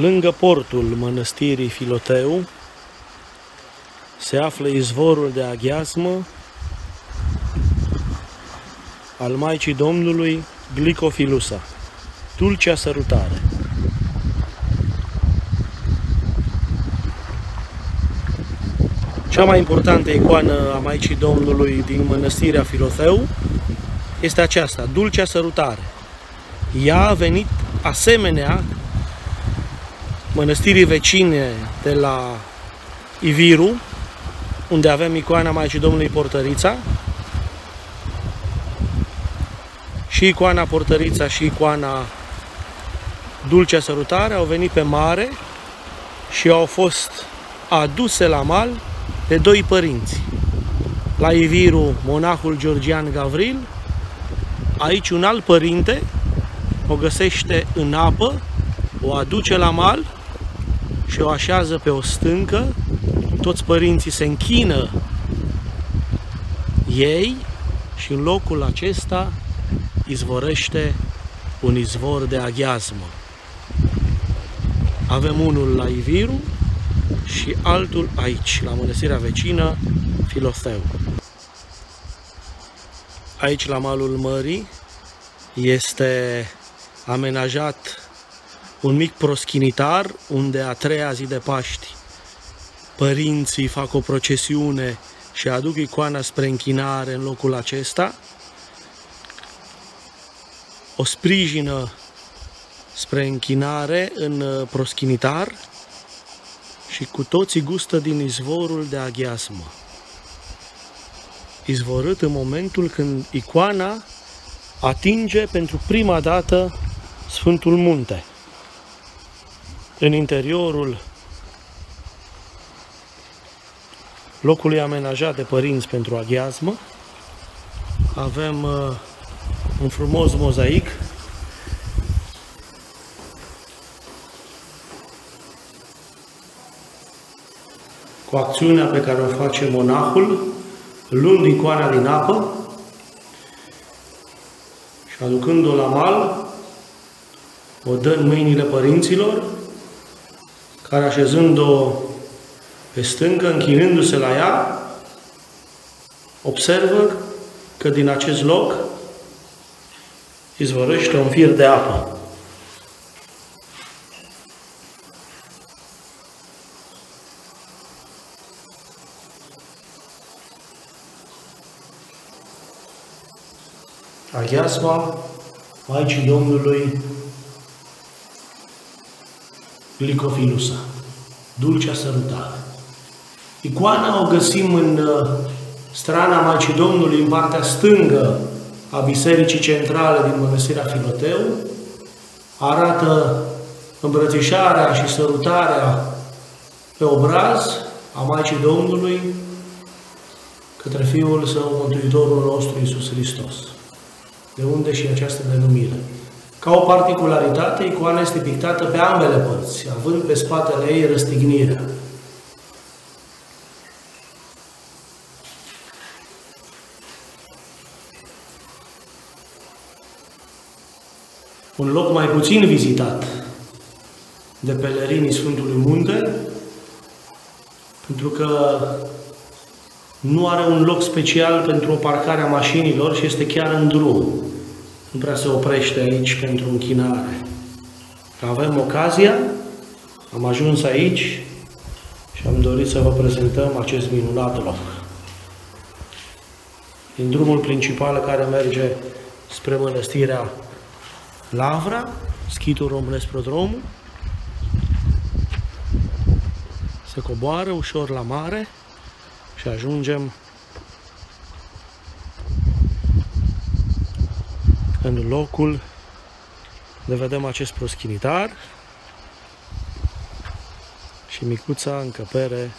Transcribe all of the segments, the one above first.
Lângă portul mănăstirii Filoteu se află izvorul de aghiazmă al Maicii Domnului Glicofilusa, dulcea sărutare. Cea mai importantă icoană a Maicii Domnului din mănăstirea Filoteu este aceasta, dulcea sărutare. Ea a venit asemenea mănăstirii vecine de la Iviru, unde avem icoana Maicii Domnului Portărița, și icoana Portărița și icoana Dulcea Sărutare au venit pe mare și au fost aduse la mal de doi părinți. La Iviru, monahul Georgian Gavril, aici un alt părinte o găsește în apă, o aduce la mal și o așează pe o stâncă, toți părinții se închină ei și în locul acesta izvorăște un izvor de aghiazmă. Avem unul la Iviru și altul aici, la mănăstirea vecină, Filotheu. Aici, la malul mării, este amenajat un mic proschinitar unde a treia zi de Paști părinții fac o procesiune și aduc icoana spre închinare în locul acesta, o sprijină spre închinare în uh, proschinitar și cu toții gustă din izvorul de aghiasmă. Izvorât în momentul când icoana atinge pentru prima dată Sfântul Munte în interiorul locului amenajat de părinți pentru aghiazmă. Avem uh, un frumos mozaic cu acțiunea pe care o face monahul, luând icoana din apă și aducând-o la mal, o dă în mâinile părinților care așezând-o pe stâncă, închinându-se la ea, observă că din acest loc izvorăște un fir de apă. Aghiasma Maicii Domnului Glicofilusa, dulcea sărutare. Icoana o găsim în uh, strana Maicii Domnului, în partea stângă a Bisericii Centrale din Mănăstirea Filoteu. Arată îmbrățișarea și sărutarea pe obraz a Maicii Domnului către Fiul Său, Mântuitorul nostru, Iisus Hristos. De unde și această denumire. Ca o particularitate, icoana este pictată pe ambele părți, având pe spatele ei răstignirea. Un loc mai puțin vizitat de pelerinii Sfântului Munte, pentru că nu are un loc special pentru o parcare a mașinilor și este chiar în drum nu prea se oprește aici pentru închinare. Avem ocazia, am ajuns aici și am dorit să vă prezentăm acest minunat loc. Din drumul principal care merge spre mănăstirea Lavra, schitul românesc prodromul, se coboară ușor la mare și ajungem în locul de vedem acest proschinitar și micuța încăpere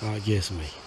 a ghezmei.